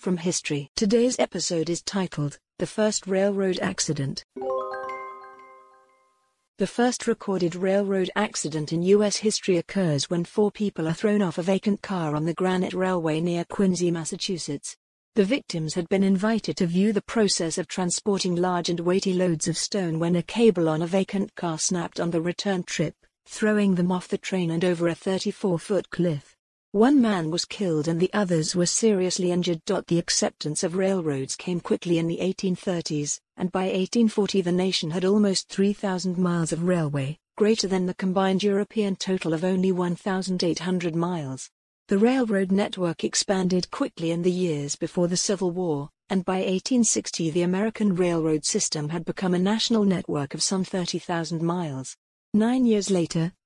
from history. Today's episode is titled, The First Railroad Accident. The first recorded railroad accident in U.S. history occurs when four people are thrown off a vacant car on the Granite Railway near Quincy, Massachusetts. The victims had been invited to view the process of transporting large and weighty loads of stone when a cable on a vacant car snapped on the return trip, throwing them off the train and over a 34-foot cliff. One man was killed and the others were seriously injured. The acceptance of railroads came quickly in the 1830s, and by 1840 the nation had almost 3,000 miles of railway, greater than the combined European total of only 1,800 miles. The railroad network expanded quickly in the years before the Civil War, and by 1860 the American railroad system had become a national network of some 30,000 miles. Nine years later,